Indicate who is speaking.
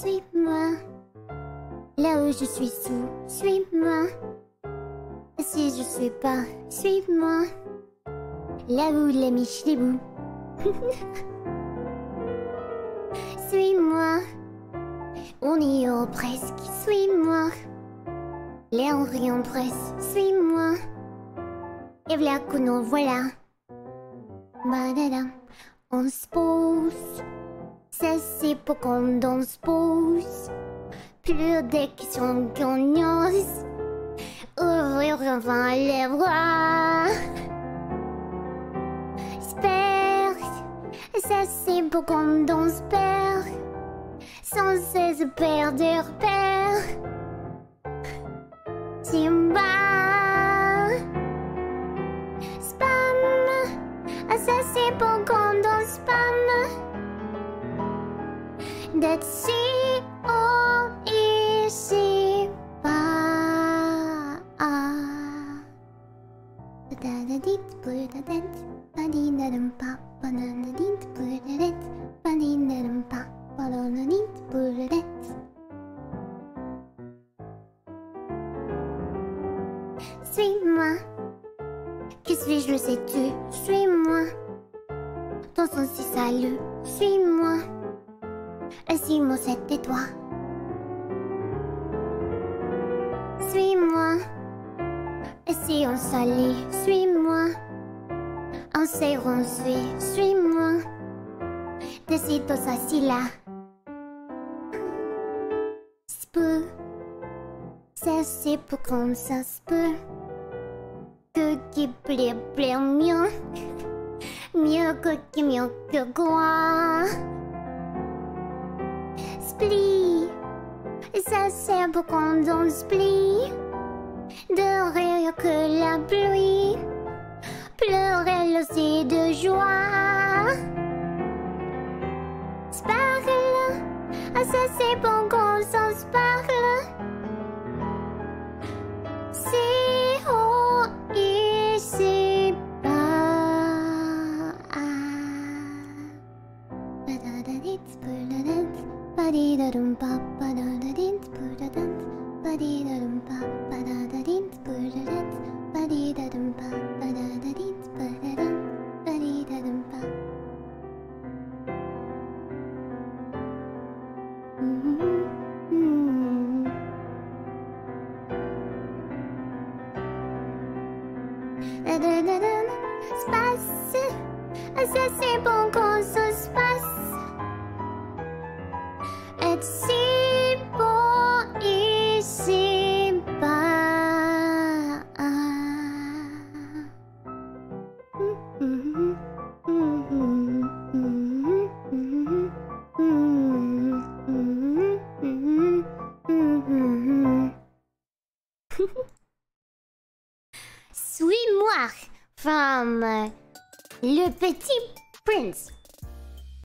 Speaker 1: suis-moi. Là où je suis sous, suis-moi. Si je suis pas, suis-moi. Là où les bouts. suis-moi. On y est presque, suis-moi. Les en presse, suis-moi. Et voilà que nous voilà. Badada, on se pose. Ça c'est pour qu'on se pose. Plus des questions qu'on ose. Ouvrir enfin les bras. Spère, ça c'est pour qu'on se perd. Sans cesse perdre des. Simba. Spam, ça c'est pour qu'on That's it, oh, ici pas. Badadadit, budadent, badidadum pa, badadadit, budadet, badidadum pa, badadadit, budadet. Suis-moi. Que suis-je le sais-tu Suis-moi. Ton son si salut, suis-moi. Assis-moi, c'était toi. Suis-moi. Si on s'allie, suis-moi. En serrant, suis, suis-moi. Décide-toi, assis là. Se peut. Ça, c'est pour qu'on ça se peut. Que qui plaît, plaît mieux. Mieux que qui mieux que quoi. Ça, c'est pour qu'on donne split. De rire que la pluie. Pleurer aussi de joie. Sparkle. Ah, ça, c'est pour qu'on s'en Espaço, assim é bom com It's Suis-moi from uh, Le Petit Prince.